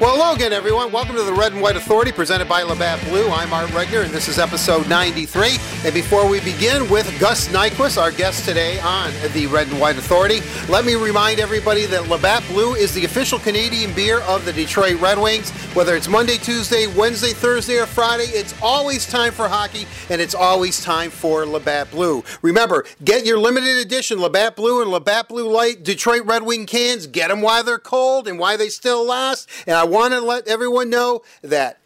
Well, hello again, everyone. Welcome to the Red and White Authority presented by Labatt Blue. I'm Art Regner, and this is episode 93. And before we begin with Gus Nyquist, our guest today on the Red and White Authority, let me remind everybody that Labatt Blue is the official Canadian beer of the Detroit Red Wings. Whether it's Monday, Tuesday, Wednesday, Thursday, or Friday, it's always time for hockey, and it's always time for Labatt Blue. Remember, get your limited edition Labatt Blue and Labatt Blue Light Detroit Red Wing cans. Get them while they're cold and why they still last. And I want to let everyone know that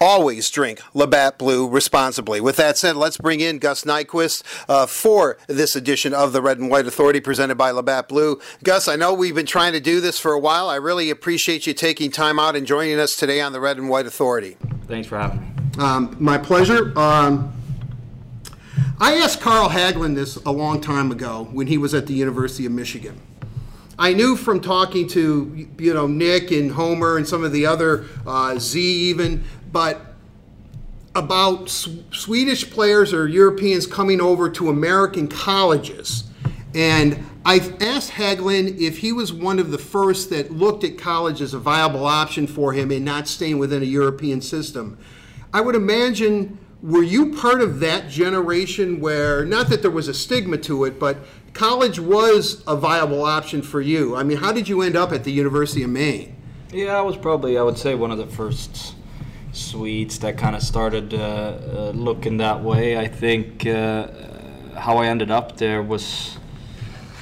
always drink Labatt Blue responsibly. With that said, let's bring in Gus Nyquist uh, for this edition of the Red and White Authority presented by Labatt Blue. Gus, I know we've been trying to do this for a while. I really appreciate you taking time out and joining us today on the Red and White Authority. Thanks for having me. Um, my pleasure. Um, I asked Carl Hagelin this a long time ago when he was at the University of Michigan. I knew from talking to you know Nick and Homer and some of the other uh, Z even, but about Swedish players or Europeans coming over to American colleges, and I asked Hagelin if he was one of the first that looked at college as a viable option for him and not staying within a European system. I would imagine were you part of that generation where not that there was a stigma to it but college was a viable option for you i mean how did you end up at the university of maine Yeah, I was probably, I would say, one of the first Swedes that kind of started uh, uh, looking that way. I think uh, how I ended up there was.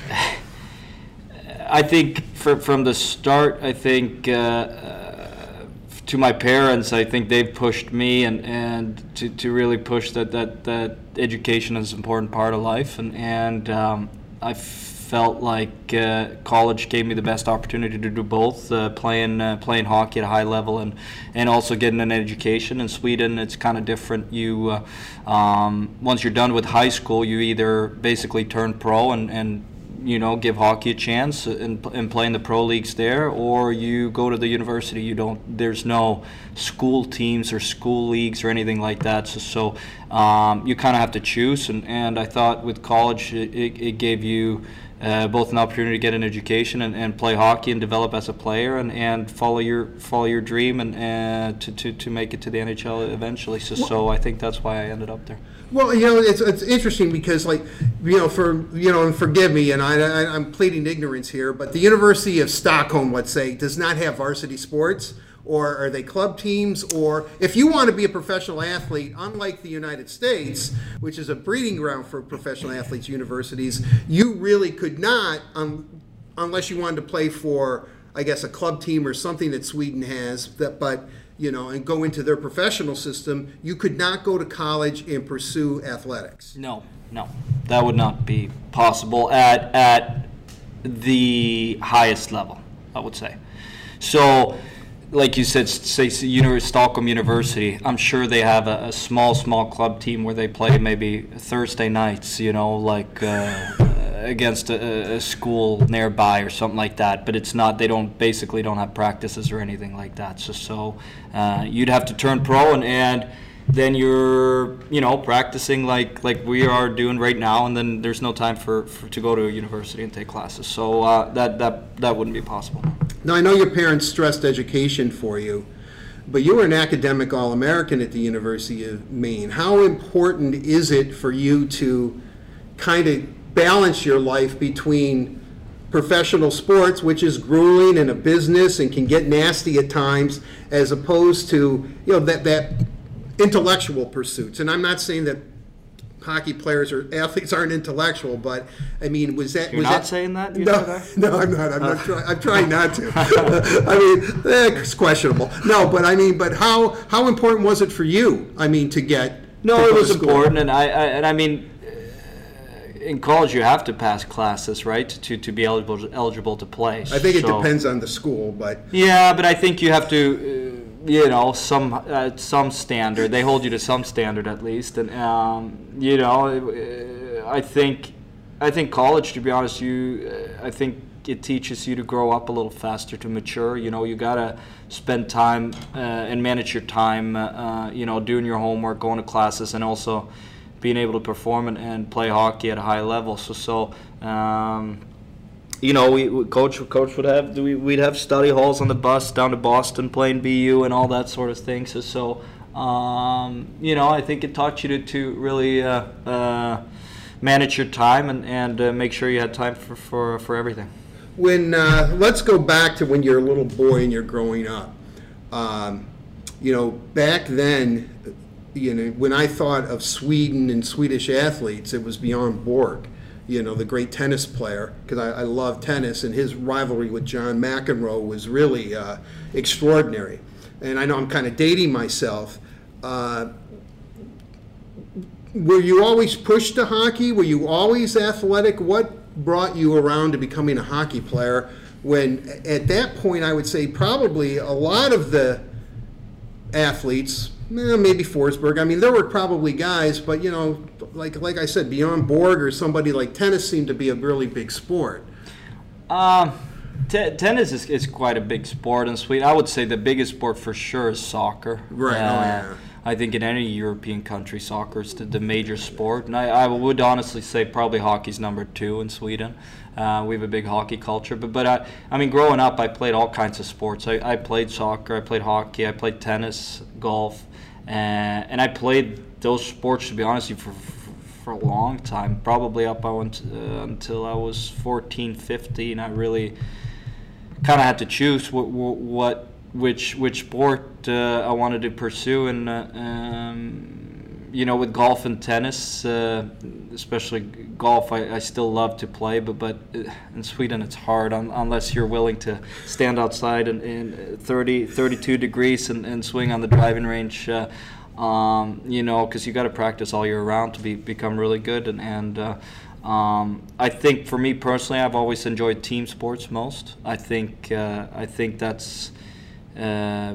I think for, from the start, I think uh, uh, to my parents, I think they've pushed me and, and to, to really push that, that, that education is an important part of life. And, and um, I felt like uh, college gave me the best opportunity to do both, uh, playing uh, playing hockey at a high level and and also getting an education. In Sweden, it's kind of different. You uh, um, once you're done with high school, you either basically turn pro and, and you know give hockey a chance and, and play in the pro leagues there, or you go to the university. You don't. There's no school teams or school leagues or anything like that. So, so um, you kind of have to choose. And, and I thought with college, it, it, it gave you uh, both an opportunity to get an education and, and play hockey and develop as a player and, and follow your follow your dream and uh, to, to, to make it to the NHL eventually. So, so I think that's why I ended up there. Well, you know, it's, it's interesting because, like, you know, for you know, and forgive me, and I, I, I'm pleading ignorance here, but the University of Stockholm, let's say, does not have varsity sports, or are they club teams? Or if you want to be a professional athlete, unlike the United States, which is a breeding ground for professional athletes, universities, you really could not, um, unless you wanted to play for, I guess, a club team or something that Sweden has. That, but you know, and go into their professional system, you could not go to college and pursue athletics. No, no, that would not be possible at at the highest level. I would say. So, like you said, say Uni- Stockholm University. I'm sure they have a, a, small, small club team where they play maybe Thursday nights. You know, like. Uh, against a, a, school nearby or something like that. But it's not. They don't basically don't have practices or anything like that. So so uh, you'd have to turn pro and and then you're you know practicing like like we are doing right now and then there's no time for, for to go to a university and take classes so uh, that that that wouldn't be possible now i know your parents stressed education for you but you were an academic all-american at the university of maine how important is it for you to kind of balance your life between professional sports, which is grueling and a business and can get nasty at times, as opposed to you know that that intellectual pursuits. And I'm not saying that hockey players or athletes aren't intellectual, but I mean, was that You're was not that, saying that? You no, that? no, I'm not. I'm not trying. I'm trying not to. I mean, eh, it's questionable. No, but I mean, but how how important was it for you? I mean, to get No, to it was important, and I, I and I mean, uh, in college you have to pass classes, right, to, to be eligible eligible to play. I think it So- depends on the school, but Yeah, but I think you have to, uh, you know, some uh, some standard. They hold you to some standard at least, and um, you know, uh, I think I think college. To be honest, you, uh, I think it teaches you to grow up a little faster, to mature. You know, you gotta spend time uh, and manage your time. Uh, you know, doing your homework, going to classes, and also being able to perform and, and play hockey at a high level. So so. Um, you know, we, we coach coach would have we, we'd have study halls on the bus down to Boston playing BU and all that sort of thing. So, so um, you know, I think it taught you to, to really uh, uh, manage your time and, and uh, make sure you had time for, for, for everything. When uh, let's go back to when you're a little boy and you're growing up. Um, you know, back then, you know, when I thought of Sweden and Swedish athletes, it was Bjorn Borg you know, the great tennis player, because I, I, love tennis, and his rivalry with John McEnroe was really uh, extraordinary. And I know I'm kind of dating myself. Uh, were you always pushed to hockey? Were you always athletic? What brought you around to becoming a hockey player? When at that point, I would say probably a lot of the athletes, eh, maybe Forsberg. I mean, there were probably guys, but you know, like like I said, Bjorn Borg or somebody like tennis seemed to be a really big sport. Um, t- tennis is, is quite a big sport in Sweden. I would say the biggest sport for sure is soccer. Right. Uh, oh yeah. I think in any European country, soccer is the, the major sport, and I, I, would honestly say probably hockey's number two in Sweden. Uh, we have a big hockey culture, but but I, I mean, growing up, I played all kinds of sports. I, I played soccer, I played hockey, I played tennis, golf, uh, and I played those sports to be honest with you for for a long time, probably up I went, uh, until I was 14, 15. I really kind of had to choose what, what which which sport uh, I wanted to pursue, and uh, um, you know, with golf and tennis, uh, especially golf, I, I, still love to play, but but uh, in Sweden it's hard un, unless you're willing to stand outside in, in 30, 32 degrees and, and swing on the driving range. Uh, um, you know, because you got to practice all year round to be become really good. And, and uh, um, I think for me personally, I've always enjoyed team sports most. I think I think that's uh,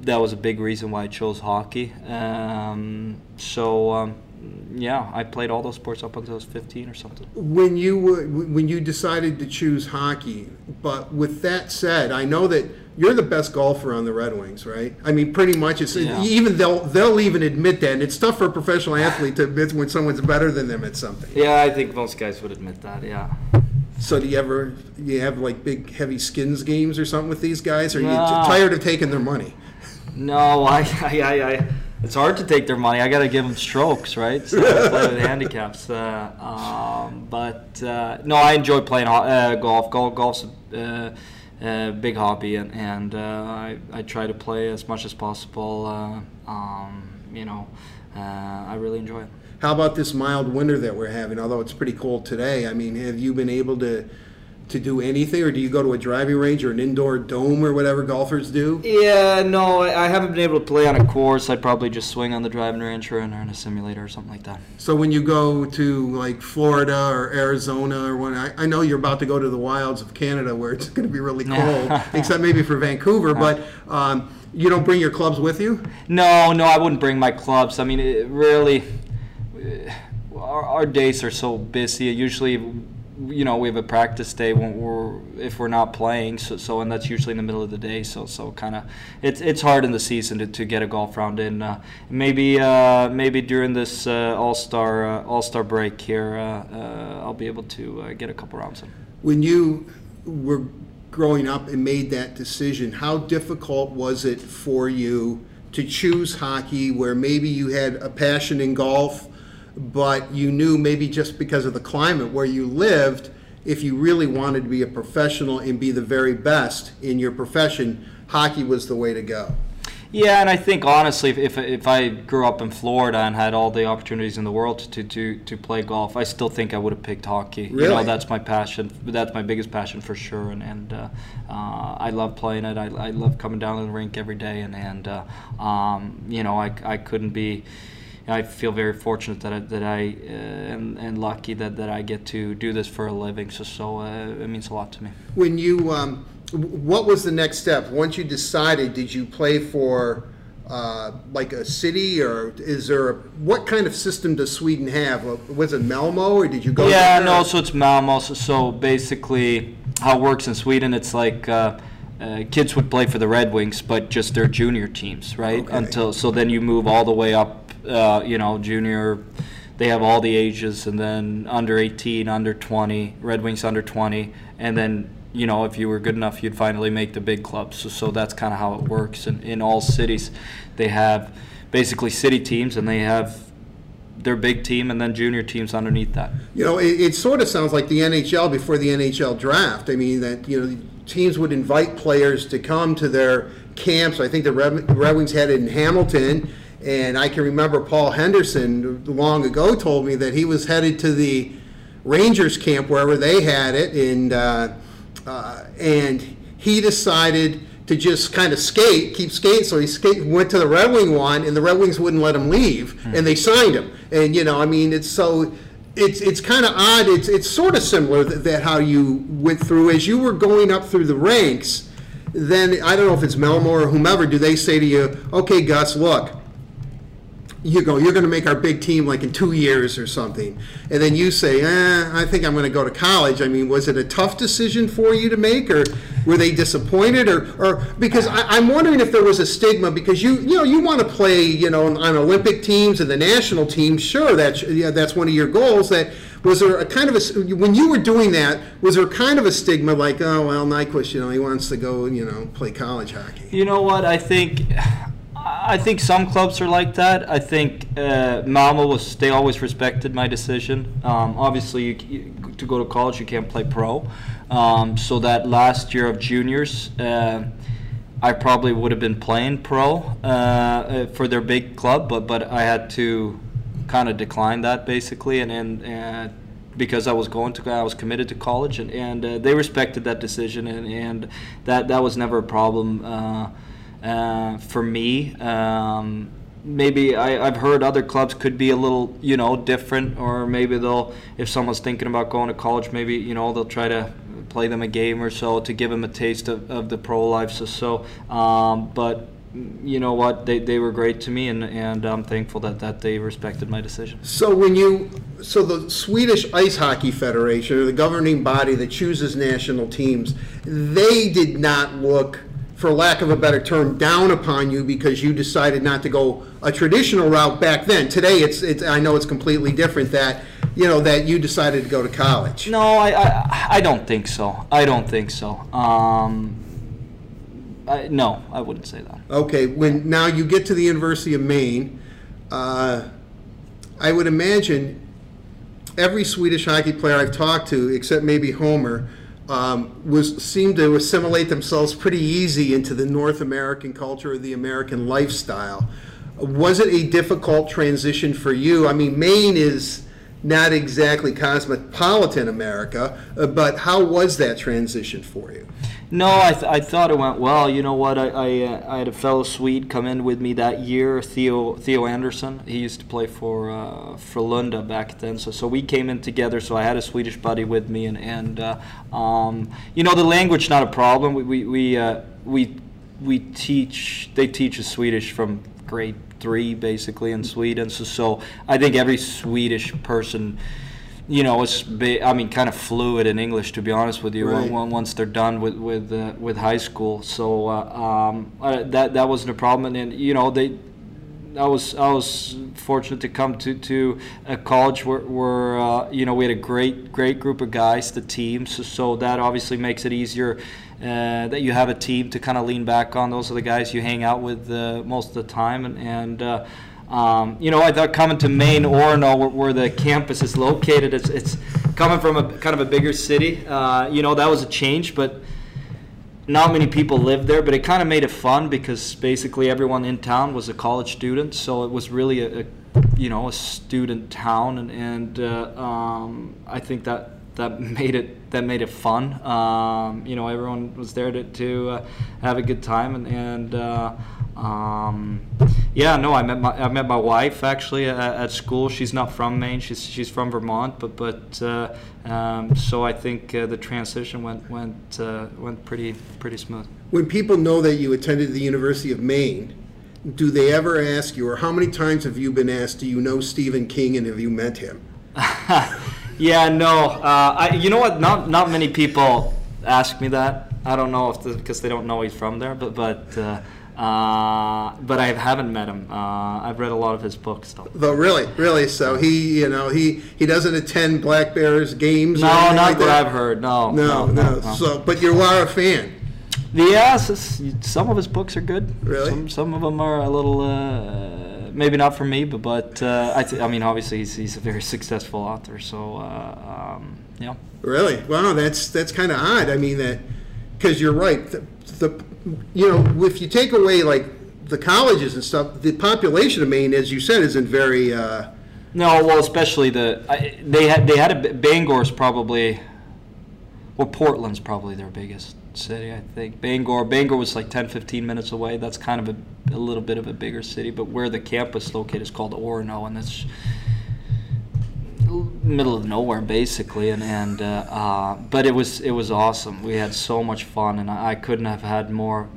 that was a big reason why I chose hockey. Um, so um, yeah, I played all those sports up until I was 15 or something. When you were, when you decided to choose hockey, but with that said, I know that you're the best golfer on the Red Wings, right? I mean, pretty much. It's yeah. even they'll they'll even admit that, and it's tough for a professional athlete to admit when someone's better than them at something. Yeah, I think most guys would admit that. Yeah. So do you ever you have like big heavy skins games or something with these guys? Or are no. you tired of taking their money? No, I, I, I, I it's hard to take their money. I got to give them strokes, right? So I play with handicaps. Uh, um, but uh, no, I enjoy playing uh, golf. Golf, golf's a uh, big hobby, and, and uh, I, I try to play as much as possible. Uh, um, you know, I really enjoy it. How about this mild winter that we're having? Although it's pretty cold today, I mean, have you been able to? to do anything, or do you go to a driving range or an indoor dome or whatever golfers do? Yeah, no, I haven't been able to play on a course. I'd probably just swing on the driving range or in a simulator or something like that. So when you go to like Florida or Arizona or when I, I know you're about to go to the wilds of Canada where it's going to be really cold, except maybe for Vancouver, but. Um, you don't bring your clubs with you? No, no, I wouldn't bring my clubs. I mean, it really, our, our days are so busy. Usually, you know we have a practice day when we're if we're not playing so, so and that's usually in the middle of the day so so kind of it's it's hard in the season to, to get a golf round in uh, maybe uh, maybe during this uh, all-star uh, all-star break here uh, uh, I'll be able to get a couple rounds in when you were growing up and made that decision how difficult was it for you to choose hockey where maybe you had a passion in golf but you knew maybe just because of the climate where you lived, if you really wanted to be a professional and be the very best in your profession, hockey was the way to go. Yeah, and I think honestly, if, if, if I grew up in Florida and had all the opportunities in the world to, to, to play golf, I still think I would have picked hockey. Really? You know, that's my passion. That's my biggest passion for sure. And, and uh, uh, I love playing it. I, I love coming down to the rink every day. And, and uh, um, you know, I, I couldn't be I feel very fortunate that I, that I uh, am and lucky that, that I get to do this for a living. So so uh, it means a lot to me. When you, um, what was the next step once you decided? Did you play for? Uh, like a city, or is there a, what kind of system does Sweden have? Uh, was it Malmo, or did you go? Yeah, no. So it's Malmo. So, so, basically, how it works in Sweden, it's like uh, uh, kids would play for the Red Wings, but just their junior teams, right? Okay. Until so then you move all the way up uh, you know, junior they have all the ages, and then under 18, under 20, Red Wings under 20, and then you know if you were good enough, you'd finally make the big clubs. So, so that's kind of how it works. And in all cities, they have basically city teams, and they have their big team and then junior teams underneath that. You know, it, it, sort of sounds like the NHL before the NHL draft. I mean, that you know, teams would invite players to come to their camps. I think the Red, Wings had it in Hamilton, and I can remember Paul Henderson long ago told me that he was headed to the Rangers camp wherever they had it, and uh, uh, and he decided to just kind of skate, keep skating. So he skate, went to the Red Wing one, and the Red Wings wouldn't let him leave, and they signed him. And you know, I mean, it's so it's it's kind of odd. It's it's sort of similar that, that, how you went through as you were going up through the ranks. Then I don't know if it's Malmo or whomever. Do they say to you, "Okay, Gus, look, you go, you're going to make our big team like in two years or something. And then you say, eh, I think I'm going to go to college. I mean, was it a tough decision for you to make or were they disappointed or, or because I, am wondering if there was a stigma because you, you know, you want to play, you know, on Olympic teams and the national team. Sure. That's, yeah, that's one of your goals that, was there a kind of a when you were doing that was there kind of a stigma like oh well Nyquist you know he wants to go you know play college hockey you know what I think I think some clubs are like that. I think uh, Malmo was they always respected my decision. Um, obviously, you, you, to go to college, you can't play pro. Um, so that last year of juniors, uh, I probably would have been playing pro uh, uh for their big club, but but I had to kind of decline that basically, and and. Uh, because I was going to, I was committed to college, and, and uh, they respected that decision, and, and that that was never a problem uh, for me. Um, maybe I, have heard other clubs could be a little, you know, different, or maybe they'll, if someone's thinking about going to college, maybe you know they'll try to play them a game or so to give them a taste of, of the pro life. So, so um, but you know what, they, they were great to me, and, and I'm thankful that, that they respected my decision. So when you, so the Swedish Ice Hockey Federation, or the governing body that chooses national teams, they did not look for lack of a better term, down upon you because you decided not to go a traditional route back then. Today, it's, it's I know it's completely different that you know that you decided to go to college. No, I I, I don't think so. I don't think so. Um, I, no, I wouldn't say that. Okay, when now you get to the University of Maine, uh, I would imagine every Swedish hockey player I've talked to, except maybe Homer um, was seemed to assimilate themselves pretty easy into the North American culture or the American lifestyle. Was it a difficult transition for you? I mean, Maine is not exactly cosmopolitan America, uh, but how was that transition for you? No, I, th- I thought it went well. You know what? I I, uh, I, had a fellow Swede come in with me that year, Theo Theo Anderson. He used to play for uh, Frölunda back then. So so we came in together. So I had a Swedish buddy with me, and and uh, um, you know the language not a problem. We we we, uh, we we teach. They teach us Swedish from grade three basically in Sweden. So so I think every Swedish person you know, it's I mean, kind of fluid in English, to be honest with you. Right. Once they're done with with uh, with high school, so uh, um, uh, that that wasn't a problem. And, and, you know, they, I was I was fortunate to come to to a college where, where uh, you know we had a great great group of guys, the team. So, so that obviously makes it easier. Uh, that you have a team to kind of lean back on. Those are the guys you hang out with uh, most of the time, and, and um, you know, I thought coming to Maine, Orono, where, where, the campus is located, it's, it's coming from a kind of a bigger city. Uh, you know, that was a change, but not many people lived there. But it kind of made it fun because basically everyone in town was a college student, so it was really a, a you know a student town, and, and uh, um, I think that that made it that made it fun. Um, you know, everyone was there to, to uh, have a good time, and, and uh, um, yeah, no, I met my I met my wife actually at, at, school. She's not from Maine. She's she's from Vermont, but but uh, um, so I think uh, the transition went went uh, went pretty pretty smooth. When people know that you attended the University of Maine, do they ever ask you, or how many times have you been asked, "Do you know Stephen King and have you met him?" yeah, no. Uh, I you know what? Not not many people ask me that. I don't know if because the, they don't know he's from there, but but. Uh, but I haven't met him. Uh, I've read a lot of his books, though. Though really, really, so he, you know, he he doesn't attend Black Bears games. No, not like that I've heard. No, No, no. So, but you are a fan. Yes, some of his books are good. Really? Some, some of them are a little, uh, maybe not for me, but but uh, I, th- I mean, obviously he's, he's a very successful author. So uh, um, yeah. Really? Wow, that's that's kind of odd. I mean that because you're right. The, you know if you take away like the colleges and stuff, the population of Maine, as you said, isn't very. Uh, No, well, especially the I, they had they had a Bangor's probably, well, Portland's probably their biggest city, I think. Bangor, Bangor was like 10, 15 minutes away. That's kind of a, a little bit of a bigger city, but where the campus located is called Orono, and it's middle of nowhere basically and and uh, uh, but it was it was awesome. We had so much fun and I, I couldn't have had more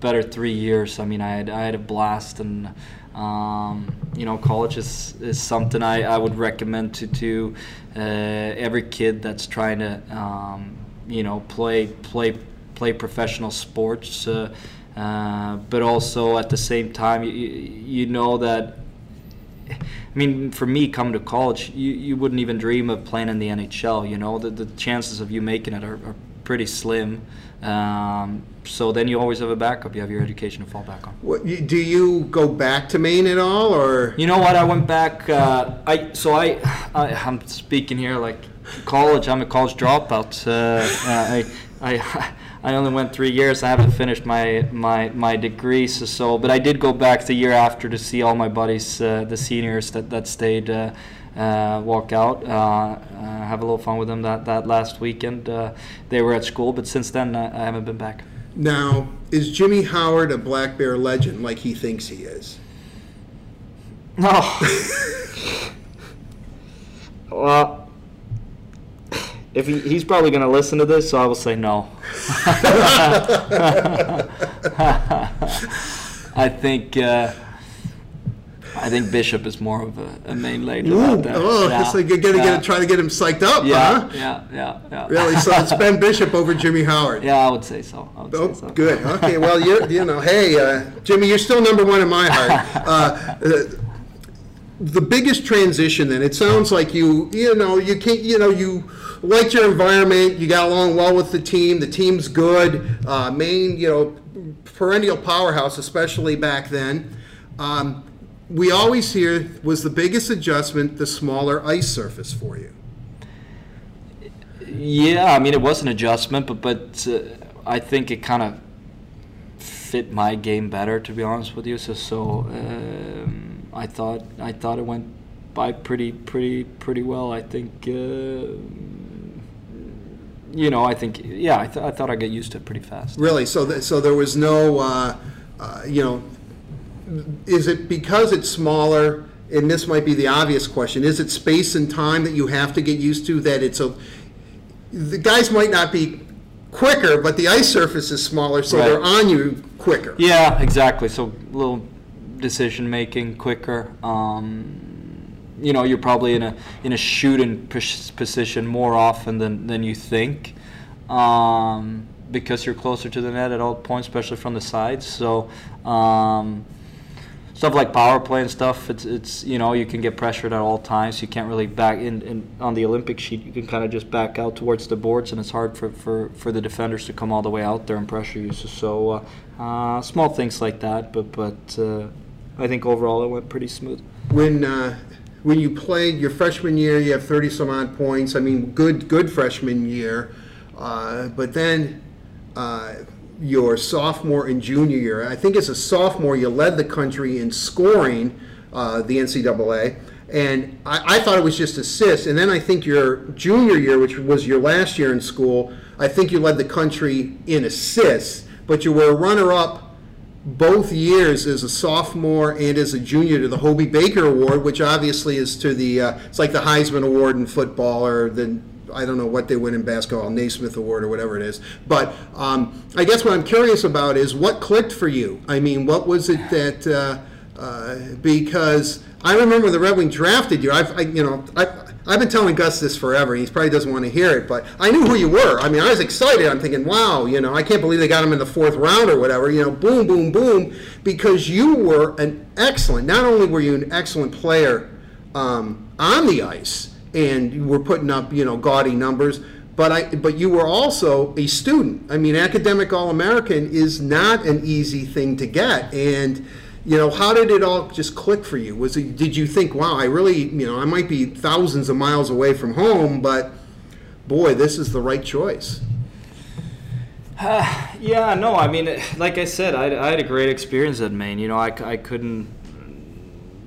better three years. I mean I had I had a blast and um, you know college is, is something I, I would recommend to to uh, every kid that's trying to um, you know play play play professional sports uh, uh, but also at the same time you, you know that I mean, for me, coming to college, you, you wouldn't even dream of playing in the NHL. You know, the, the chances of you making it are, are pretty slim. Um, so then you always have a backup. You have your education to fall back on. what, do you go back to Maine at all, or You know what? I went back. Uh, I so I, I I'm speaking here like college. I'm a college dropout. Uh, I I I only went three years. I haven't finished my my my degree. So, so but I did go back the year after to see all my buddies, uh, the seniors that that stayed. Uh, uh, walk out, uh, uh, have a little fun with them that, that last weekend. Uh, they were at school, but since then uh, I haven't been back. now is Jimmy Howard a Black Bear legend like he thinks he is? No. well, if he, he's probably going to listen to this, so I will say no. I think uh, I think Bishop is more of a, a main there. oh, yeah. it's like you're gonna yeah. get try to get him psyched up, yeah, huh? yeah, yeah, yeah. Really? So it's Ben Bishop over Jimmy Howard. Yeah, I would say so. I would Oh, say so. good. Okay. Well, you're, you know, hey, uh, Jimmy, you're still number one in my heart. Uh, uh, the biggest transition, then, it sounds like you, you know, you can't, you know, you liked your environment, you got along well with the team, the team's good, uh, you know, perennial powerhouse, especially back then. Um, we always hear was the biggest adjustment the smaller ice surface for you. Yeah, I mean it was an adjustment, but but uh, I think it kind of fit my game better, to be honest with you. So so um, I thought I thought it went by pretty pretty pretty well. I think uh, you know I think yeah I, th- I thought I get used to it pretty fast. Really? So, th- so there was no, uh, uh, you know, is it because it's smaller? And this might be the obvious question: Is it space and time that you have to get used to? That it's a the guys might not be quicker, but the ice surface is smaller, so they're on you quicker. Yeah, exactly. So a little decision making quicker. Um, you know, you're probably in a in a shooting pos- position more often than, than you think, um, because you're closer to the net at all points, especially from the sides. So. Um, Stuff like power play and stuff, it's, it's you know you can get pressured at all times. You can't really back in, in on the Olympic sheet. You can kind of just back out towards the boards, and it's hard for, for, for the defenders to come all the way out there and pressure you. So, so uh, uh, small things like that, but but uh, I think overall it went pretty smooth. When uh, when you played your freshman year, you have thirty some odd points. I mean, good good freshman year, uh, but then. Uh, your sophomore and junior year. I think as a sophomore, you led the country in scoring uh, the NCAA, and I, I thought it was just assists. And then I think your junior year, which was your last year in school, I think you led the country in assists, but you were a runner-up both years as a sophomore and as a junior to the Hobey Baker Award, which obviously is to the uh, it's like the Heisman Award in football or the I don't know what they win in basketball, Naismith Award or whatever it is. But um, I guess what I'm curious about is what clicked for you. I mean, what was it that uh, uh, because I remember the Red Wing drafted you. I've I, you know I. I've been telling Gus this forever. He probably doesn't want to hear it, but I knew who you were. I mean, I was excited. I'm thinking, wow, you know, I can't believe they got him in the fourth round or whatever. You know, boom, boom, boom, because you were an excellent. Not only were you an excellent player um, on the ice, and you were putting up, you know, gaudy numbers, but I, but you were also a student. I mean, academic All American is not an easy thing to get, and you know, how did it all just click for you? Was it, did you think, wow, I really, you know, I might be thousands of miles away from home, but boy, this is the right choice? Uh, yeah, no, I mean, like I said, I, I had a great experience at Maine. You know, I, I couldn't,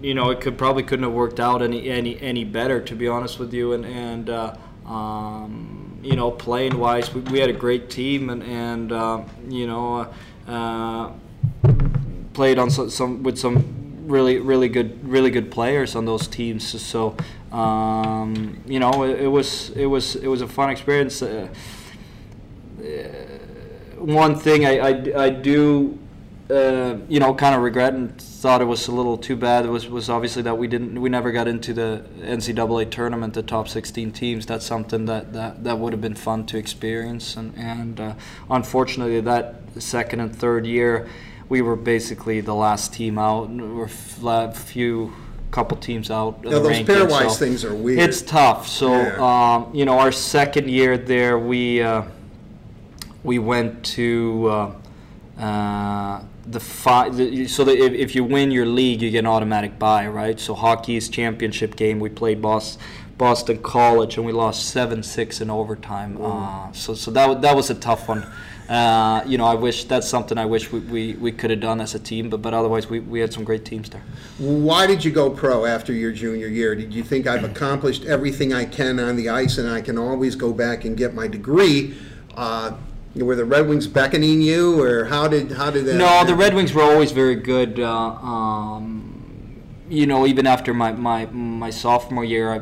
you know, it could probably couldn't have worked out any any any better, to be honest with you. And and uh, um, you know, playing wise, we, we, had a great team, and and uh, you know. Played on some, some with some really really good really good players on those teams. So um, you know it, it, was it was it was a fun experience. Uh, uh one thing I, I, I do uh, you know kind of regret and thought it was a little too bad was was obviously that we didn't we never got into the NCAA tournament the top 16 teams that's something that that, that would have been fun to experience and and uh, unfortunately that second and third year we were basically the last team out. We're a few couple teams out. Yeah, those ranking, pairwise so things are weird. It's tough. So yeah. um, you know, our second year there, we uh, we went to uh, uh, the five. So that if, if, you win your league, you get an automatic bye, right? So Hockey East championship game, we played Boston. Boston College, and we lost seven six in overtime. Uh, so, so that that was a tough one. Uh, you know, I wish that's something I wish we, we, we could have done as a team, but, but otherwise we, we had some great teams there. Why did you go pro after your junior year? Did you think I've accomplished everything I can on the ice and I can always go back and get my degree? Uh, were the Red Wings beckoning you, or how did how did that? No, happen? the Red Wings were always very good. Uh, um, you know, even after my, my my sophomore year, I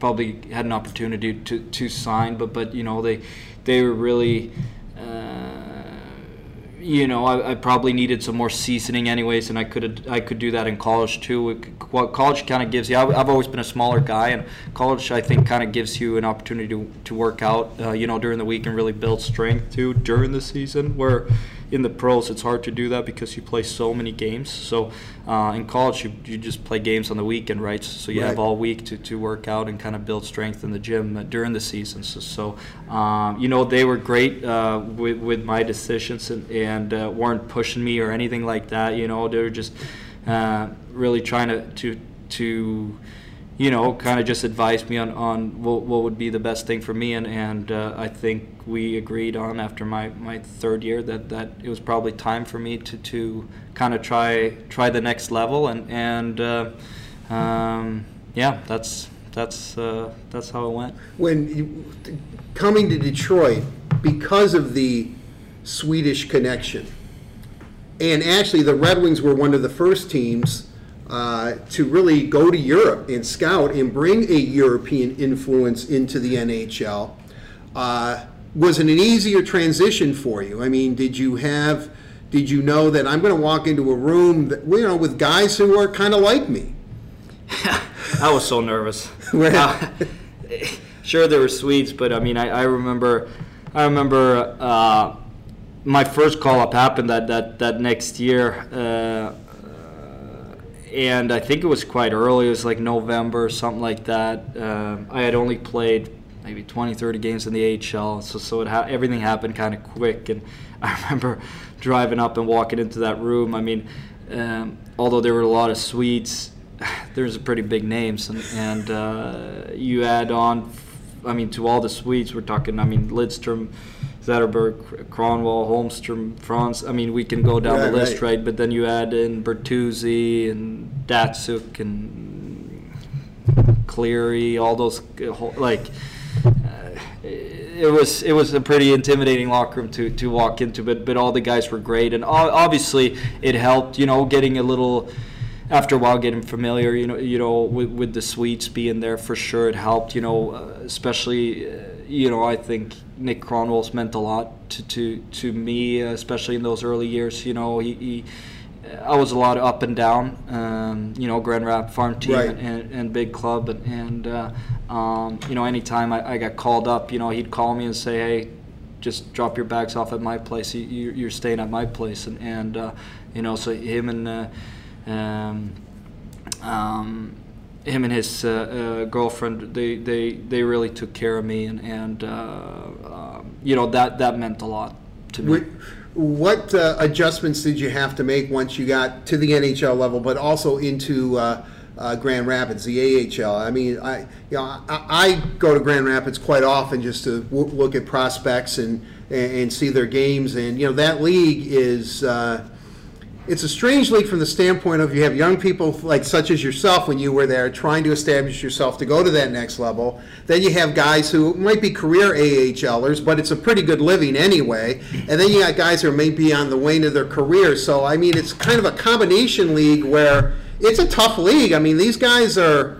probably had an opportunity to, to sign, but but you know they they were really you know, I, I, probably needed some more seasoning anyways, and I could I could do that in college too. what college kind of gives you, I, have always been a smaller guy, and college I think kind of gives you an opportunity to, to work out, uh, you know, during the week and really build strength too during the season. Where in the pros, it's hard to do that because you play so many games. So uh, in college, you, you just play games on the weekend, right? So you right. have all week to, to work out and kind of build strength in the gym uh, during the season. So, so um, you know, they were great uh, with, with my decisions and, and uh, weren't pushing me or anything like that. You know, they were just uh, really trying to, to, to you know, kind of just advised me on, on what, what would be the best thing for me. And, and uh, I think we agreed on after my, my third year that, that it was probably time for me to, to kind of try try the next level. And, and uh, um, yeah, that's, that's, uh, that's how it went. When you, coming to Detroit, because of the Swedish connection, and actually the Red Wings were one of the first teams – uh, to really go to Europe and scout and bring a European influence into the NHL. Uh, was it an easier transition for you? I mean, did you have, did you know that I'm going to walk into a room that, you know, with guys who are kind of like me? I was so nervous. uh, sure, there were Swedes, but I mean, I, I remember, I remember uh, my first call up happened that that that next year. And I think it was quite early. It was like November, something like that. Uh, I had only played maybe 20, 30 games in the AHL, so so it ha- everything happened kind of quick. And I remember driving up and walking into that room. I mean, um, although there were a lot of Swedes, there's a pretty big names, and, and uh, you add on. I mean, to all the Swedes, we're talking. I mean, Lidstrom. Zetterberg, Kronwall, Holmstrom, Franz. I mean, we can go down the list, right. right. But then you add in Bertuzzi and Datsyuk and Cleary, all those like. Uh, it was it was a pretty intimidating locker room to, to walk into, but but all the guys were great, and obviously it helped. You know, getting a little after a while getting familiar. You know, you know with, with the Swedes being there for sure, it helped. You know, uh, especially uh, you know I think Nick Kronwall's meant a lot to, to, to me, especially in those early years. You know, he, he uh, I was a lot of up and down. Um, you know, Grand Rap farm team Right. and, and, big club, and, and uh, um, you know, anytime I, I got called up, you know, he'd call me and say, "Hey, just drop your bags off at my place. You, you're staying at my place." And, and uh, you know, so him and uh, um, um, him and his uh, uh, girlfriend, they, they, they really took care of me, and, and uh, um, you know that that meant a lot to me. What, adjustments did you have to make once you got to the NHL level, but also into uh, Grand Rapids, the AHL? I mean, I you know I, I go to Grand Rapids quite often just to w- look at prospects and, and see their games, and you know that league is. It's a strange league from the standpoint of you have young people like such as yourself when you were there trying to establish yourself to go to that next level. Then you have guys who might be career AHLers, but it's a pretty good living anyway. And then you got guys who may be on the wane of their career. So I mean, it's kind of a combination league where it's a tough league. I mean, these guys are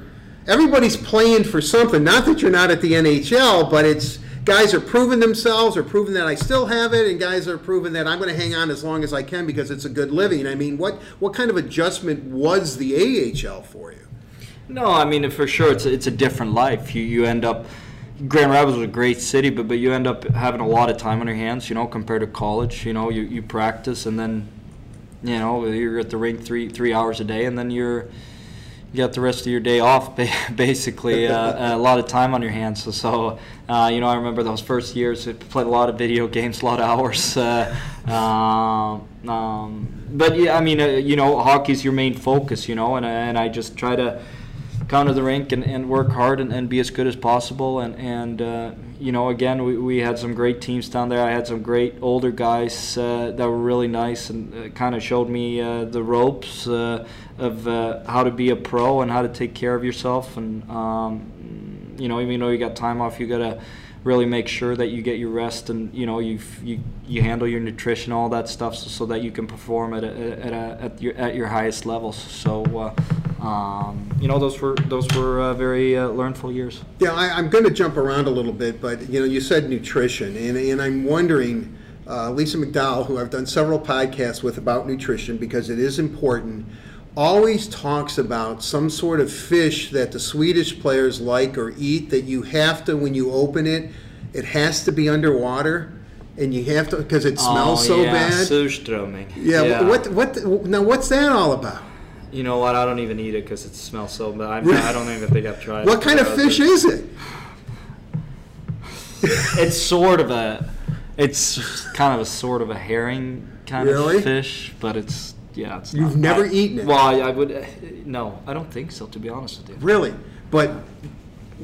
everybody's playing for something. Not that you're not at the NHL, but it's guys are proving themselves or proving that I still have it, and guys are proving that I'm going to hang on as long as I can because it's a good living. I mean, what what kind of adjustment was the AHL for you? No, I mean for sure it's a, it's a different life. You you end up Grand Rapids was a great city, but but you end up having a lot of time on your hands. You know, compared to college. You know, you, you practice and then you know you're at the rink three three hours a day, and then you're you got the rest of your day off, basically. Uh, a lot of time on your hands. So, so uh, you know, I remember those first years. I played a lot of video games, a lot of hours. Uh, um, um, but yeah, I mean, uh, you know, hockey's your main focus. You know, and and I just try to come to the rink and, and work hard and, and be as good as possible. And, and uh, you know, again, we, we had some great teams down there. I had some great older guys uh, that were really nice and uh, kind of showed me uh, the ropes uh, of uh, how to be a pro and how to take care of yourself. And, um, you know, even though you got time off, you got to really make sure that you get your rest and you know you you you handle your nutrition all that stuff so, so that you can perform at a, at a, at your at your highest levels. So uh, um, you know those were those were uh, very uh, learnful years. Yeah, I, I'm going to jump around a little bit, but you know, you said nutrition, and, and I'm wondering, uh, Lisa McDowell, who I've done several podcasts with about nutrition because it is important, always talks about some sort of fish that the Swedish players like or eat that you have to, when you open it, it has to be underwater, and you have to because it smells oh, so oh, yeah, bad. surströmming. yeah, What, what? Now, what's that all about? you know what I don't even eat it because it smells so bad I, I don't even think I've tried What kind of fish is it? it's sort of a it's kind of a sort of a herring kind Really? of fish but it's yeah it's You've never eaten it? well I, I would uh, no I don't think so to be honest with you Really? But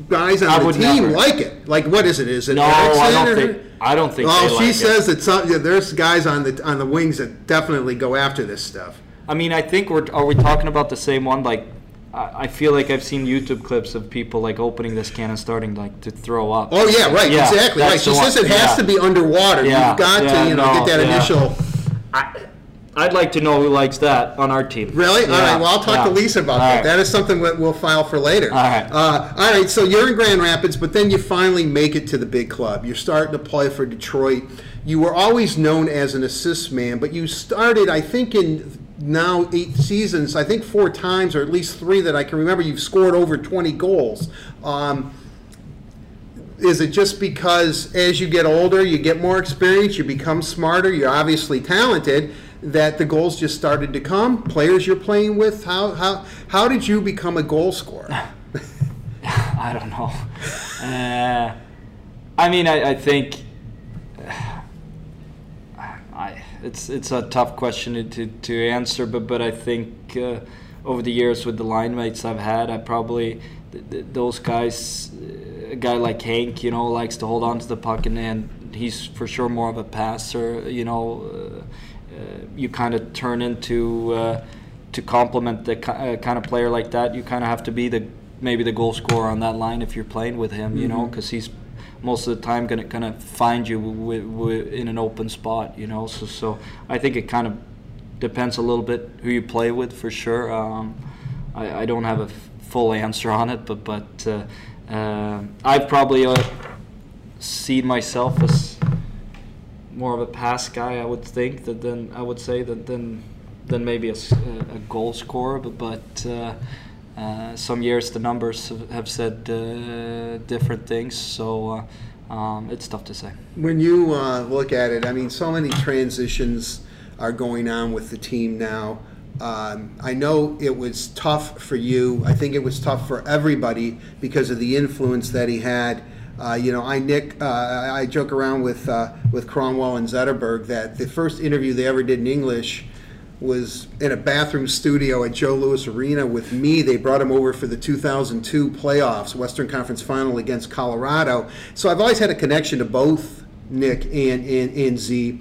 guys on I the team never. like it. Like, what is it? Is it No, I don't think. I don't think. Oh, they she like says It. that some, yeah, there's guys on the on the wings that definitely go after this stuff. I mean, I think we're. Are we talking about the same one? Like, I, I feel like I've seen YouTube clips of people like opening this can and starting like to throw up. Oh yeah, right, Yeah, exactly, right. She says it has Yeah. to be underwater. Yeah, You've got to, you know, no, get that initial. I, I'd like to know who likes that on our team. Really? all Yeah, right. Well, I'll talk yeah. to Lisa about All that. right. That is something that we'll file for later. All right. Uh, all right. So you're in Grand Rapids, but then you finally make it to the big club. You're starting to play for Detroit. You were always known as an assist man, but you started, I think, in now eight seasons. I think four times, or at least three that I can remember. You've scored over 20 goals. Um, is it just because as you get older, you get more experience, you become smarter, you're obviously talented, that the goals just started to come? Players you're playing with, how how how did you become a goal scorer? I don't know. Uh, I mean, I, I think I, it's it's a tough question to, to, answer, but but I think uh, over the years with the line mates I've had, I probably th- th- those guys, a guy like Hank, you know, likes to hold on to the puck and, and he's for sure more of a passer. You know, uh, you kind of turn into uh, to complement the uh, kind of player like that. You kind of have to be the maybe the goal scorer on that line if you're playing with him. You know, because he's most of the time gonna gonna find you w- w- in an open spot. You know, so so I think it kind of depends a little bit who you play with for sure. Um, I, I don't have a f- full answer on it, but but uh, uh, I've probably uh, seen myself as more of a pass guy. I would think that then I would say that then than maybe a goal scorer, but, but uh, uh, some years the numbers have, have said uh, different things, so uh, um, it's tough to say. When you uh, look at it, I mean, so many transitions are going on with the team now. Um, I know it was tough for you. I think it was tough for everybody because of the influence that he had. Uh, you know, I Nick, uh, I joke around with uh, with Kronwall and Zetterberg that the first interview they ever did in English was in a bathroom studio at Joe Louis Arena with me. They brought him over for the 2002 playoffs, Western Conference Final against Colorado. So I've always had a connection to both Nick and, and, and Z.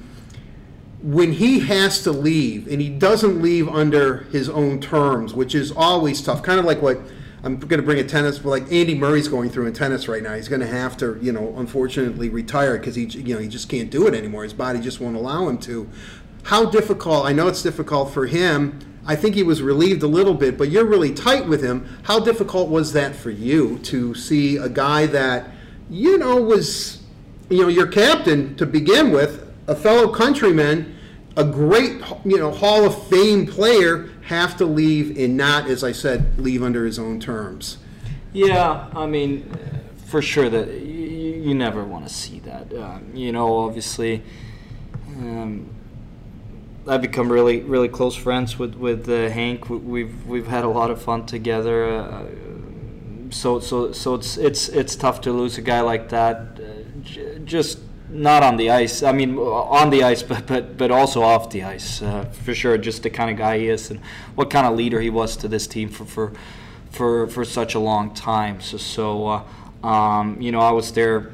When he has to leave, and he doesn't leave under his own terms, which is always tough, kind of like what I'm going to bring a tennis, but like Andy Murray's going through in tennis right now. He's going to have to, you know, unfortunately retire because he, you know, he just can't do it anymore. His body just won't allow him to how difficult i know it's difficult for him i think he was relieved a little bit but you're really tight with him how difficult was that for you to see a guy that you know was you know your captain to begin with a fellow countryman a great you know hall of fame player have to leave and not as i said leave under his own terms Yeah, I mean, for sure that you, you never want to see that. Um, you know, obviously, um, I've become really, really close friends with with uh, Hank. We- We've we've had a lot of fun together. Uh, so so so it's it's it's tough to lose a guy like that. Uh, j- just not on the ice. I mean, on the ice, but but but also off the ice uh, for sure. Just the kind of guy he is, and what kind of leader he was to this team for for for for such a long time. So so uh, um, you know, I was there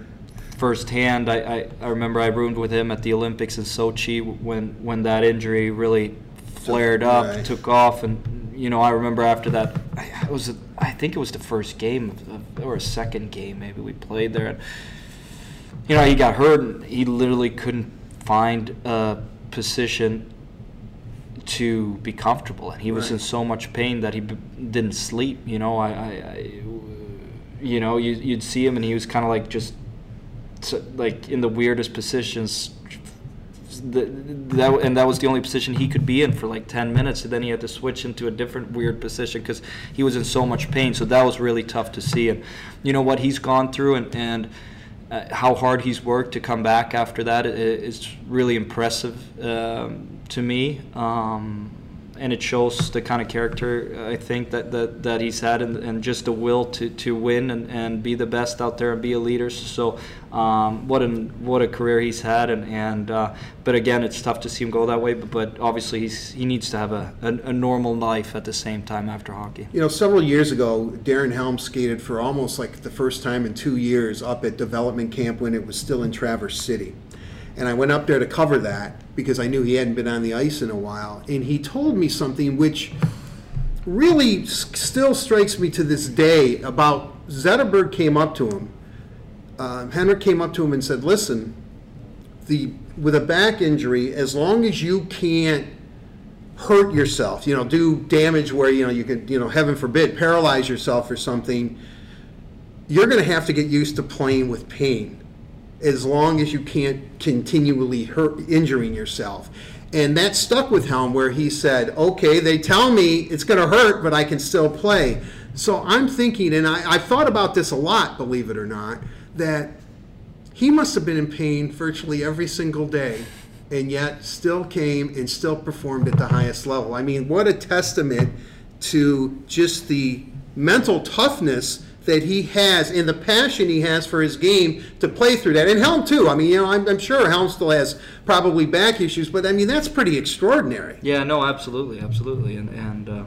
firsthand. I, I, I remember I roomed with him at the Olympics in Sochi when when that injury really flared up, Right. took off, and you know I remember after that, I, it was I think it was the first game or a second game maybe we played there. And, you know he got hurt and he literally couldn't find a position to be comfortable and he was in so much pain that he b- didn't sleep you know? I, I, I you know you, you'd see him and he was kind of like just like in the weirdest positions the, that, and that was the only position he could be in for like 10 minutes and then he had to switch into a different weird position because he was in so much pain. So that was really tough to see and you know what he's gone through and, and uh, how hard he's worked to come back after that is really impressive um, to me. Um, and it shows the kind of character I think that, that, that he's had and, and just the will to, to win and, and be the best out there and be a leader. So um, what an what a career he's had and, and uh, but again it's tough to see him go that way. But, but obviously he's he needs to have a, a, a normal life at the same time after hockey. You know, several years ago, Darren Helm skated for almost like the first time in two years up at development camp when it was still in Traverse City. And I went up there to cover that because I knew he hadn't been on the ice in a while. And he told me something which really still strikes me to this day about Zetterberg came up to him. Um, Henrik came up to him and said, "Listen, the with a back injury, as long as you can't hurt yourself, you know, do damage where you know you could, you know, heaven forbid, paralyze yourself or something, you're going to have to get used to playing with pain as long as you can't continually hurt injuring yourself. And that stuck with Helm where he said, okay, they tell me it's going to hurt, but I can still play. So I'm thinking, and I, I've thought about this a lot, believe it or not, that he must have been in pain virtually every single day and yet still came and still performed at the highest level. I mean, what a testament to just the mental toughness that he has and the passion he has for his game to play through that. And Helm, too. I mean, you know, I'm, I'm sure Helm still has probably back issues, but I mean, that's pretty extraordinary. Yeah, no, absolutely, absolutely, and and uh,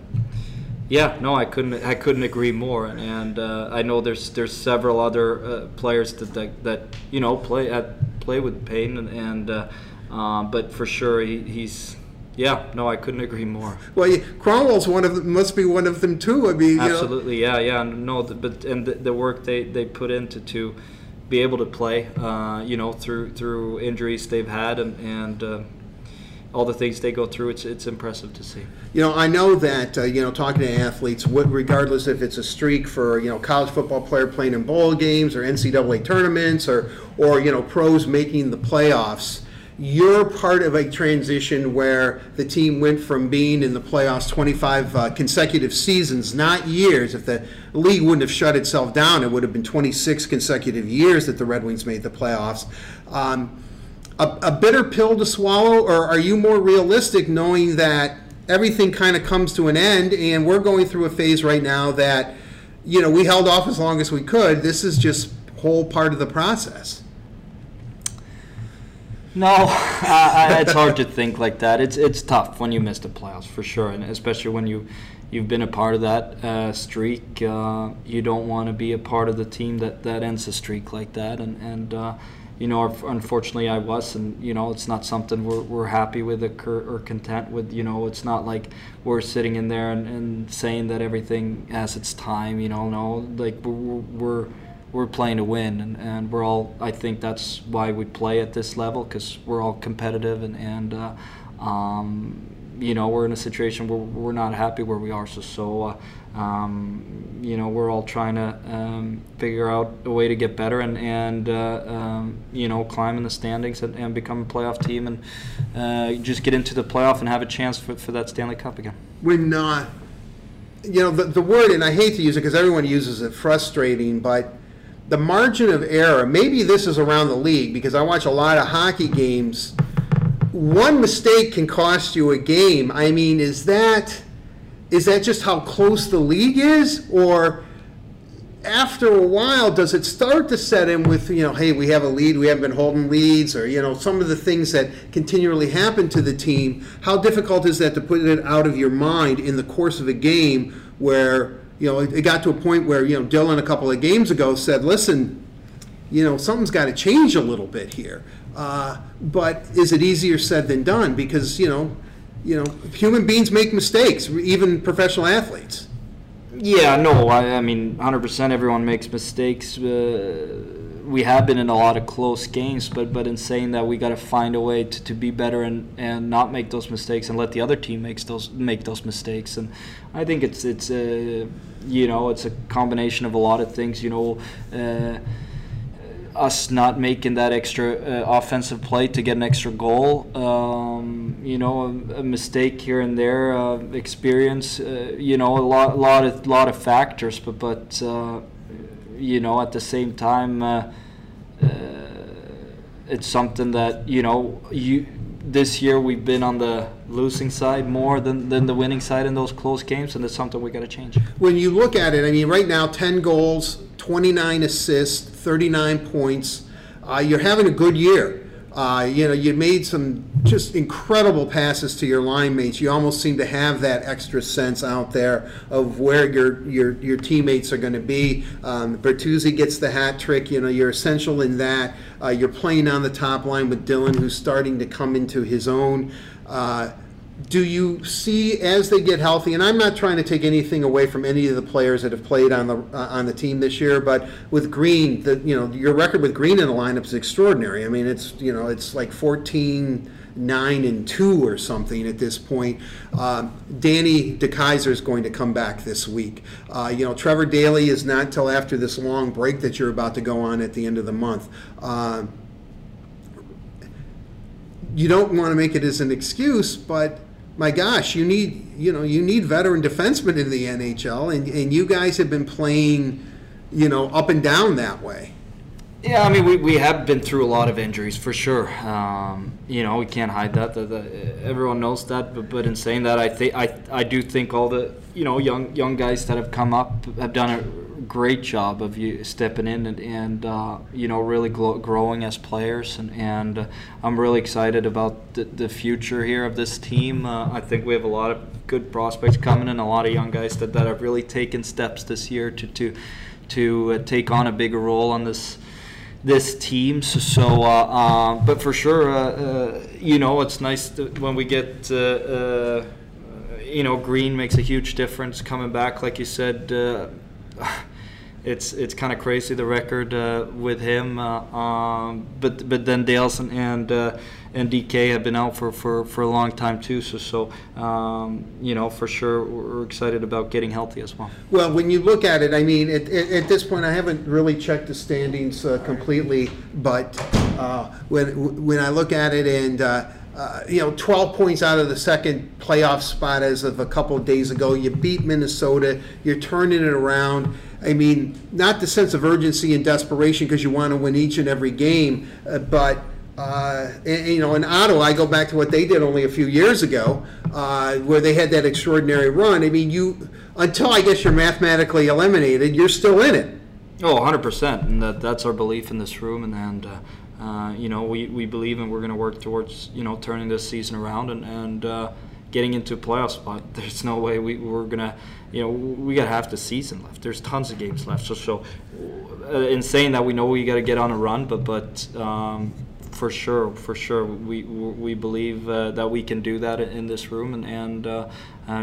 yeah, no, I couldn't I couldn't agree more, and, and uh, I know there's there's several other uh, players that, that that you know play at play with pain, and, and uh, um, but for sure he, he's yeah, no, I couldn't agree more. Well, yeah, Kronwall's one of them, must be one of them, too. I mean, you know. Absolutely, yeah, yeah, no, but and the, the work they, they put into to be able to play, uh, you know, through through injuries they've had and and uh, all the things they go through, it's it's impressive to see. You know, I know that uh, you know talking to athletes, what, regardless if it's a streak for you know college football player playing in bowl games or NCAA tournaments or or you know pros making the playoffs, you're part of a transition where the team went from being in the playoffs 25 uh, consecutive seasons, not years. If the league wouldn't have shut itself down, it would have been 26 consecutive years that the Red Wings made the playoffs. Um, a, a bitter pill to swallow, or are you more realistic knowing that everything kind of comes to an end and we're going through a phase right now that, you know, we held off as long as we could? This is just whole part of the process. No, uh, it's hard to think like that. It's it's tough when you miss the playoffs for sure, and especially when you you've been a part of that uh, streak. Uh, you don't want to be a part of the team that, that ends a streak like that, and and uh, you know, unfortunately, I was, and you know, it's not something we're, we're happy with or content with. You know, it's not like we're sitting in there and, and saying that everything has its time. You know, no, like we're, we're we're playing to win, and, and we're all. I think that's why we play at this level because we're all competitive, and and uh, um, you know we're in a situation where we're not happy where we are. So so. Uh, um, you know, we're all trying to um, figure out a way to get better and, and uh, um, you know, climb in the standings and, and become a playoff team and uh, just get into the playoff and have a chance for, for that Stanley Cup again. We're not. you know, the, the word, and I hate to use it because everyone uses it, frustrating, but the margin of error, maybe this is around the league because I watch a lot of hockey games. One mistake can cost you a game. I mean, is that is that just how close the league is or after a while does it start to set in with you know hey we have a lead we haven't been holding leads or you know some of the things that continually happen to the team how difficult is that to put it out of your mind in the course of a game where you know, it, it got to a point where, you know, Dylan a couple of games ago said, listen, you know, something's got to change a little bit here. Uh, but is it easier said than done? Because, you know, you know, human beings make mistakes, even professional athletes. Yeah, no, I, I mean, 100% everyone makes mistakes. Uh, we have been in a lot of close games, but but in saying that, we got to find a way to, to be better and, and not make those mistakes and let the other team makes those make those mistakes. And I think it's it's a you know it's a combination of a lot of things. You know. Uh, us not making that extra uh, offensive play to get an extra goal, um, you know, a, a, mistake here and there, uh, experience, uh, you know, a lot, lot of, lot of factors. But, but uh, you know, at the same time, uh, uh, it's something that you know you this year we've been on the losing side more than, than the winning side in those close games, and it's something we got to change. When you look at it, I mean, right now, 10 goals, 29 assists, 39 points. Uh, you're having a good year. Uh, you know, you made some just incredible passes to your line mates. You almost seem to have that extra sense out there of where your your, your teammates are going to be. Um, Bertuzzi gets the hat trick. You know, you're essential in that. Uh, you're playing on the top line with Dylan, who's starting to come into his own. Uh, do you see as they get healthy and i'm not trying to take anything away from any of the players that have played on the uh, on the team this year but with green the you know your record with green in the lineup is extraordinary. I mean it's you know it's like 14 9 and 2 or something at this point. Um, danny DeKeyser is going to come back this week. Uh, you know trevor daley is not until after this long break that you're about to go on at the end of the month. Uh, you don't want to make it as an excuse, but my gosh, you need you know you need veteran defensemen in the NHL, and and you guys have been playing, you know, up and down that way. Yeah, I mean, we, we have been through a lot of injuries for sure. Um, you know, we can't hide that. The, the, everyone knows that. But, but in saying that, I think I I do think all the you know young young guys that have come up have done a great job of you stepping in and, and uh, you know really growing as players and, and uh, I'm really excited about the, the future here of this team. Uh, I think we have a lot of good prospects coming and a lot of young guys that, that have really taken steps this year to to to uh, take on a bigger role on this this team. So, so uh, uh, but for sure, you know, it's nice when we get you know, Green makes a huge difference coming back, like you said. Uh, it's it's kind of crazy the record uh, with him. Uh, um, but but then Daleson and uh, and DK have been out for, for, for a long time too. So so um, you know for sure we're excited about getting healthy as well. Well, when you look at it, I mean, at, at this point, I haven't really checked the standings uh, completely, but uh, when when I look at it and. Uh, you know, 12 points out of the second playoff spot as of a couple of days ago. You beat Minnesota. You're turning it around. I mean, not the sense of urgency and desperation because you want to win each and every game, uh, but. Uh, and, you know, in Ottawa, I go back to what they did only a few years ago, uh, where they had that extraordinary run. I mean, you until I guess you're mathematically eliminated, you're still in it. Oh, 100%. And that, that's our belief in this room. And, and uh, uh, you know, we, we believe and we're going to work towards, you know, turning this season around and, and uh, getting into a playoff spot. There's no way we, we're going to, you know, we got half the season left. There's tons of games left. So, so uh, in saying that, we know we got to get on a run, but, but um, for sure, for sure, we, we believe uh, that we can do that in this room and, and uh,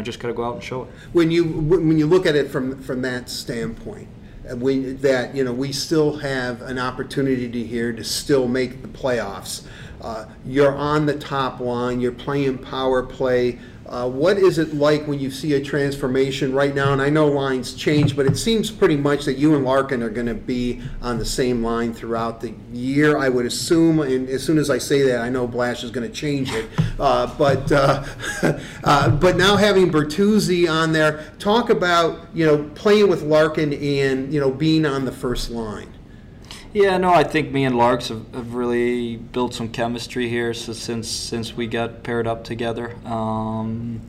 just got to go out and show it. When you, when you look at it from, from that standpoint, we, that you know we still have an opportunity here to still make the playoffs. Uh, you're on the top line. You're playing power play. Uh, what is it like when you see a transformation right now? And I know lines change, but it seems pretty much that you and Larkin are going to be on the same line throughout the year. I would assume, and as soon as I say that, I know Blash is going to change it. Uh, but uh, uh, but now having Bertuzzi on there, talk about you know playing with Larkin and you know being on the first line. Yeah, no, I think me and Larks have, have really built some chemistry here so since since we got paired up together. Um,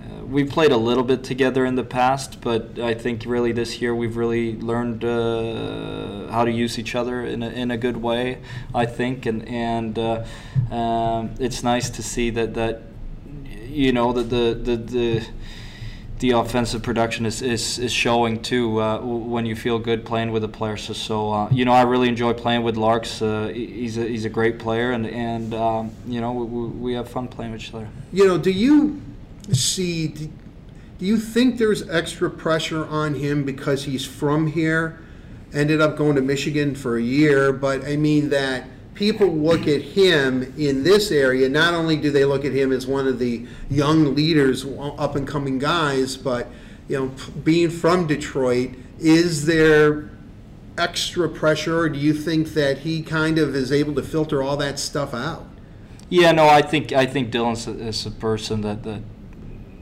uh, we played a little bit together in the past, but I think really this year we've really learned uh, how to use each other in a, in a good way. I think, and and uh, um, it's nice to see that that you know that the the the the offensive production is, is, is showing too uh, when you feel good playing with the players. So, so uh, you know, I really enjoy playing with Larks. Uh, he's, a, he's a great player, and, and um, you know, we, we have fun playing with each other. You know, do you see, do you think there's extra pressure on him because he's from here, ended up going to Michigan for a year, but I mean that – people look at him in this area, not only do they look at him as one of the young leaders, up and coming guys, but you know, being from Detroit, is there extra pressure, or do you think that he kind of is able to filter all that stuff out? Yeah, no, I think I think Dylan's a, is a person that that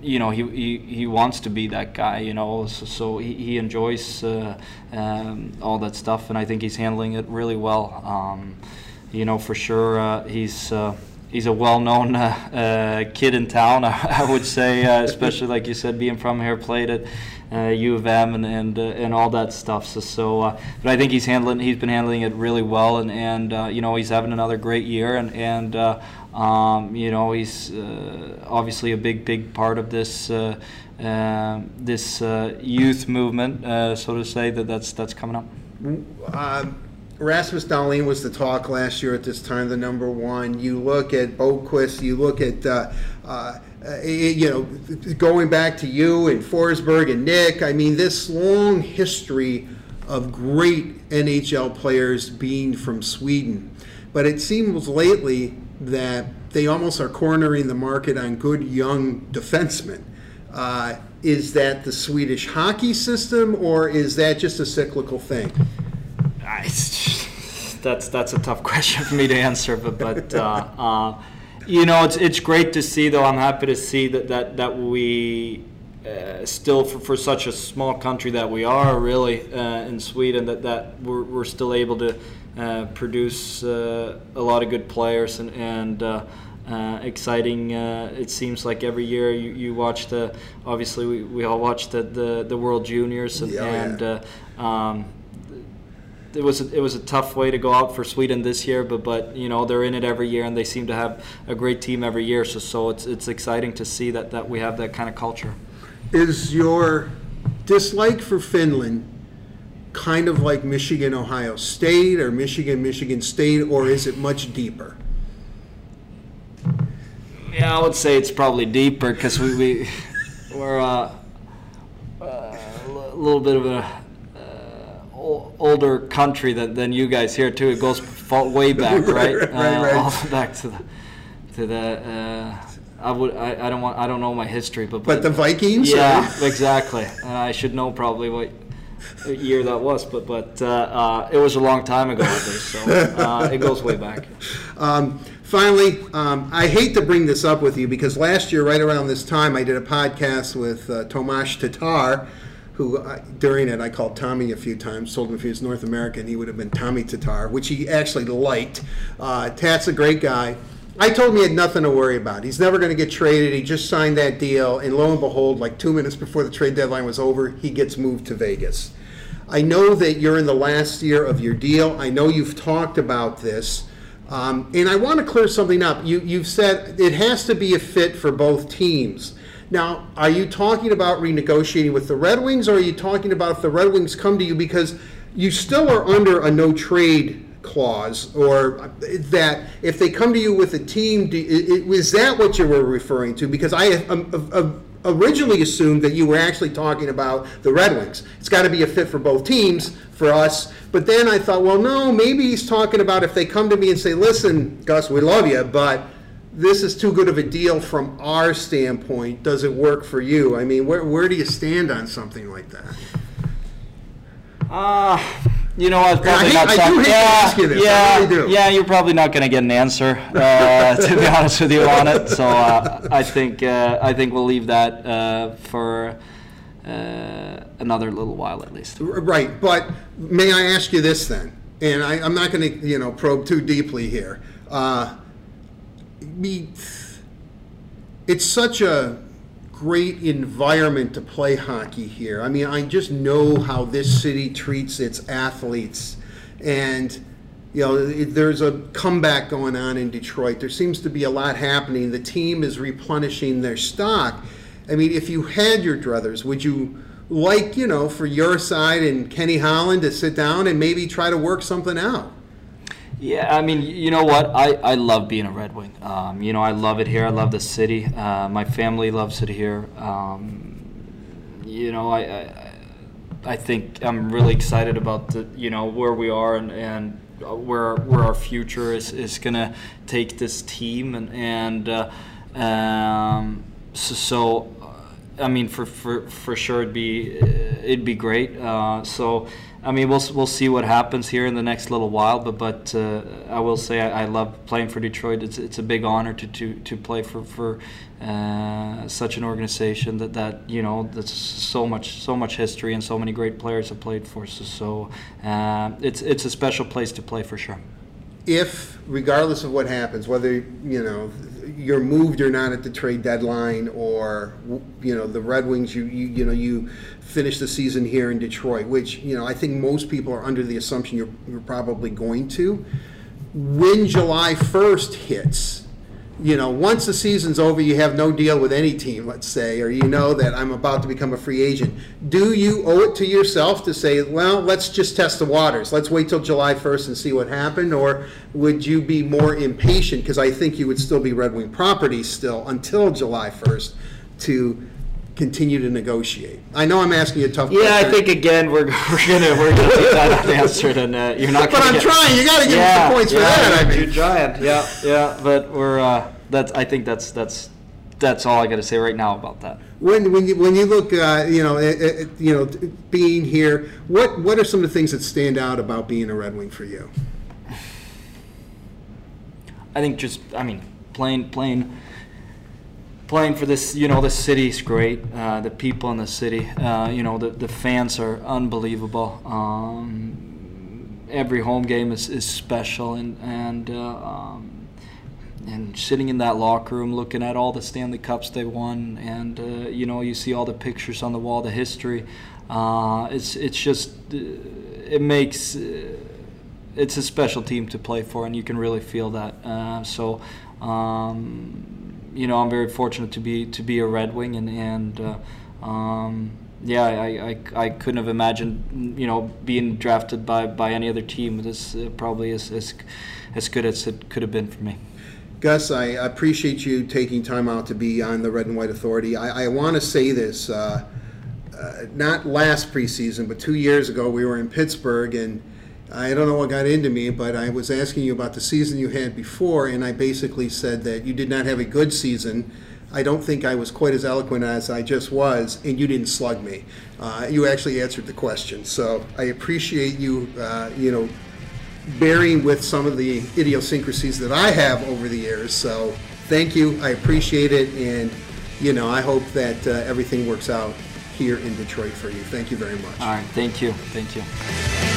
you know he, he, he wants to be that guy you know so, so he, he enjoys uh, um, all that stuff and I think he's handling it really well um, you know, for sure uh, he's uh, he's a well-known uh, kid in town. I would say, especially like you said, being from here, played at uh, U of M and and, uh, and all that stuff. So, so uh, but I think he's handling he's been handling it really well, and and you know he's having another great year, and and um, you know he's obviously a big big part of this. this youth movement, so to say, that that's that's coming up. Um, Rasmus Dahlin was the talk last year at this time, the number one. You look at Boqvist, you look at, uh, uh, you know, going back to you and Forsberg and Nick. I mean, this long history of great NHL players being from Sweden. But it seems lately that they almost are cornering the market on good young defensemen. Uh, is that the Swedish hockey system, or is that just a cyclical thing? that's that's a tough question for me to answer, but but uh, uh, you know it's it's great to see though. I'm happy to see that that that we. Uh, still, for, for such a small country that we are, really uh, in Sweden, that, that we're, we're still able to uh, produce uh, a lot of good players and, and uh, exciting. Uh, it seems like every year you, you watch the. Obviously, we, we all watch the, the, the World Juniors and, yeah, and yeah. Um, it was a, it was a tough way to go out for Sweden this year, but but you know they're in it every year and they seem to have a great team every year. So so it's it's exciting to see that that we have that kind of culture. Is your dislike for Finland kind of like Michigan Ohio State or Michigan Michigan State, or is it much deeper? Yeah, I would say it's probably deeper because we, we we're uh, uh, a little bit of a older country than, than you guys here too. It goes way back, right? Right, right, right. all back to the to the. Uh, I would. I, I don't want. I don't know my history, but But the Vikings? Yeah, or- exactly. And I should know probably what year that was, but but uh, uh, it was a long time ago least. So uh, it goes way back. Um, finally, um, I hate to bring this up with you because last year, right around this time, I did a podcast with uh, Tomas Tatar, who uh, during it I called Tommy a few times. Told him if he was North American, he would have been Tommy Tatar, which he actually liked. Uh, Tat's a great guy. I told him he had nothing to worry about. He's never going to get traded. He just signed that deal, and lo and behold, like two minutes before the trade deadline was over, he gets moved to Vegas. I know that you're in the last year of your deal. I know you've talked about this. Um, and I want to clear something up. You, you've said it has to be a fit for both teams. Now, are you talking about renegotiating with the Red Wings, or are you talking about if the Red Wings come to you because you still are under a no trade clause, or that if they come to you with a team, do, is that what you were referring to? Because I um, um, originally assumed that you were actually talking about the Red Wings. It's got to be a fit for both teams for us. But then I thought, well, no, maybe he's talking about if they come to me and say, listen, Gus, we love you, but this is too good of a deal from our standpoint. Does it work for you? I mean, where, where do you stand on something like that? Uh, you know, I was probably hate- not. I do hate to ask you this. I Yeah, really yeah, you're probably not going to get an answer. Uh, to be honest with you on it, so uh, I think uh, I think we'll leave that uh, for uh, another little while at least. Right, but may I ask you this then? And I, I'm not going to, you know, probe too deeply here. Me, it's such a great environment to play hockey here. I mean, I just know how this city treats its athletes, and you know, there's a comeback going on in Detroit. There seems to be a lot happening. The team is replenishing their stock. I mean, if you had your druthers, would you like, you know, for your side and Kenny Holland to sit down and maybe try to work something out? Yeah, I mean, you know what? I, I love being a Red Wing. Um, you know, I love it here. I love the city. Uh, my family loves it here. Um, you know, I, I I think I'm really excited about the you know where we are and and where where our future is, is gonna take this team and and uh, um, so. so uh, I mean, for, for, for sure, it'd be it'd be great. Uh, so, I mean, we'll we'll see what happens here in the next little while. But but uh, I will say I, I love playing for Detroit. It's it's a big honor to to, to play for for uh, such an organization that, that you know that's so much so much history and so many great players have played for. So, so uh, it's it's a special place to play for sure. if, regardless of what happens, whether you know you're moved or not at the trade deadline, or you know the Red Wings, you you, you know you finish the season here in Detroit, which you know I think most people are under the assumption you're, you're probably going to. When July 1st hits, you know, once the season's over, you have no deal with any team, let's say, or you know that I'm about to become a free agent. Do you owe it to yourself to say, well, let's just test the waters. Let's wait till July 1st and see what happened? Or would you be more impatient? Because I think you would still be Red Wing property still until July 1st to continue to negotiate. I know I'm asking you a tough question. Yeah, I think again we're, we're gonna we're gonna leave that unanswered, and uh, you're not. But I'm get, trying. You got to give yeah, us the points for that. I mean. you're trying. Yeah, yeah, but we're uh, that's. I think that's that's that's all I got to say right now about that. When, when you when you look, uh, you know, at, at, you know, being here, what what are some of the things that stand out about being a Red Wing for you? I think just I mean playing playing playing for this you know the city's great uh, the people in the city uh, you know the, the fans are unbelievable um, every home game is, is special and and uh, um, and sitting in that locker room looking at all the Stanley Cups they won and uh, you know you see all the pictures on the wall the history uh, it's it's just uh, it makes it's a special team to play for, and you can really feel that. So, um, you know, I'm very fortunate to be to be a Red Wing, and and uh, um, yeah, I, I, I couldn't have imagined you know being drafted by, by any other team. This uh, probably is as as good as it could have been for me. Gus, I appreciate you taking time out to be on the Red and White Authority. I, I want to say this. Uh, uh, not last preseason, but two years ago, we were in Pittsburgh, and I don't know what got into me, but I was asking you about the season you had before, and I basically said that you did not have a good season. I don't think I was quite as eloquent as I just was, and you didn't slug me. Uh, you actually answered the question, so I appreciate you, uh, you know, bearing with some of the idiosyncrasies that I have over the years. So thank you, I appreciate it, and you know, I hope that uh, everything works out here in Detroit for you. Thank you very much. All right, thank you, thank you.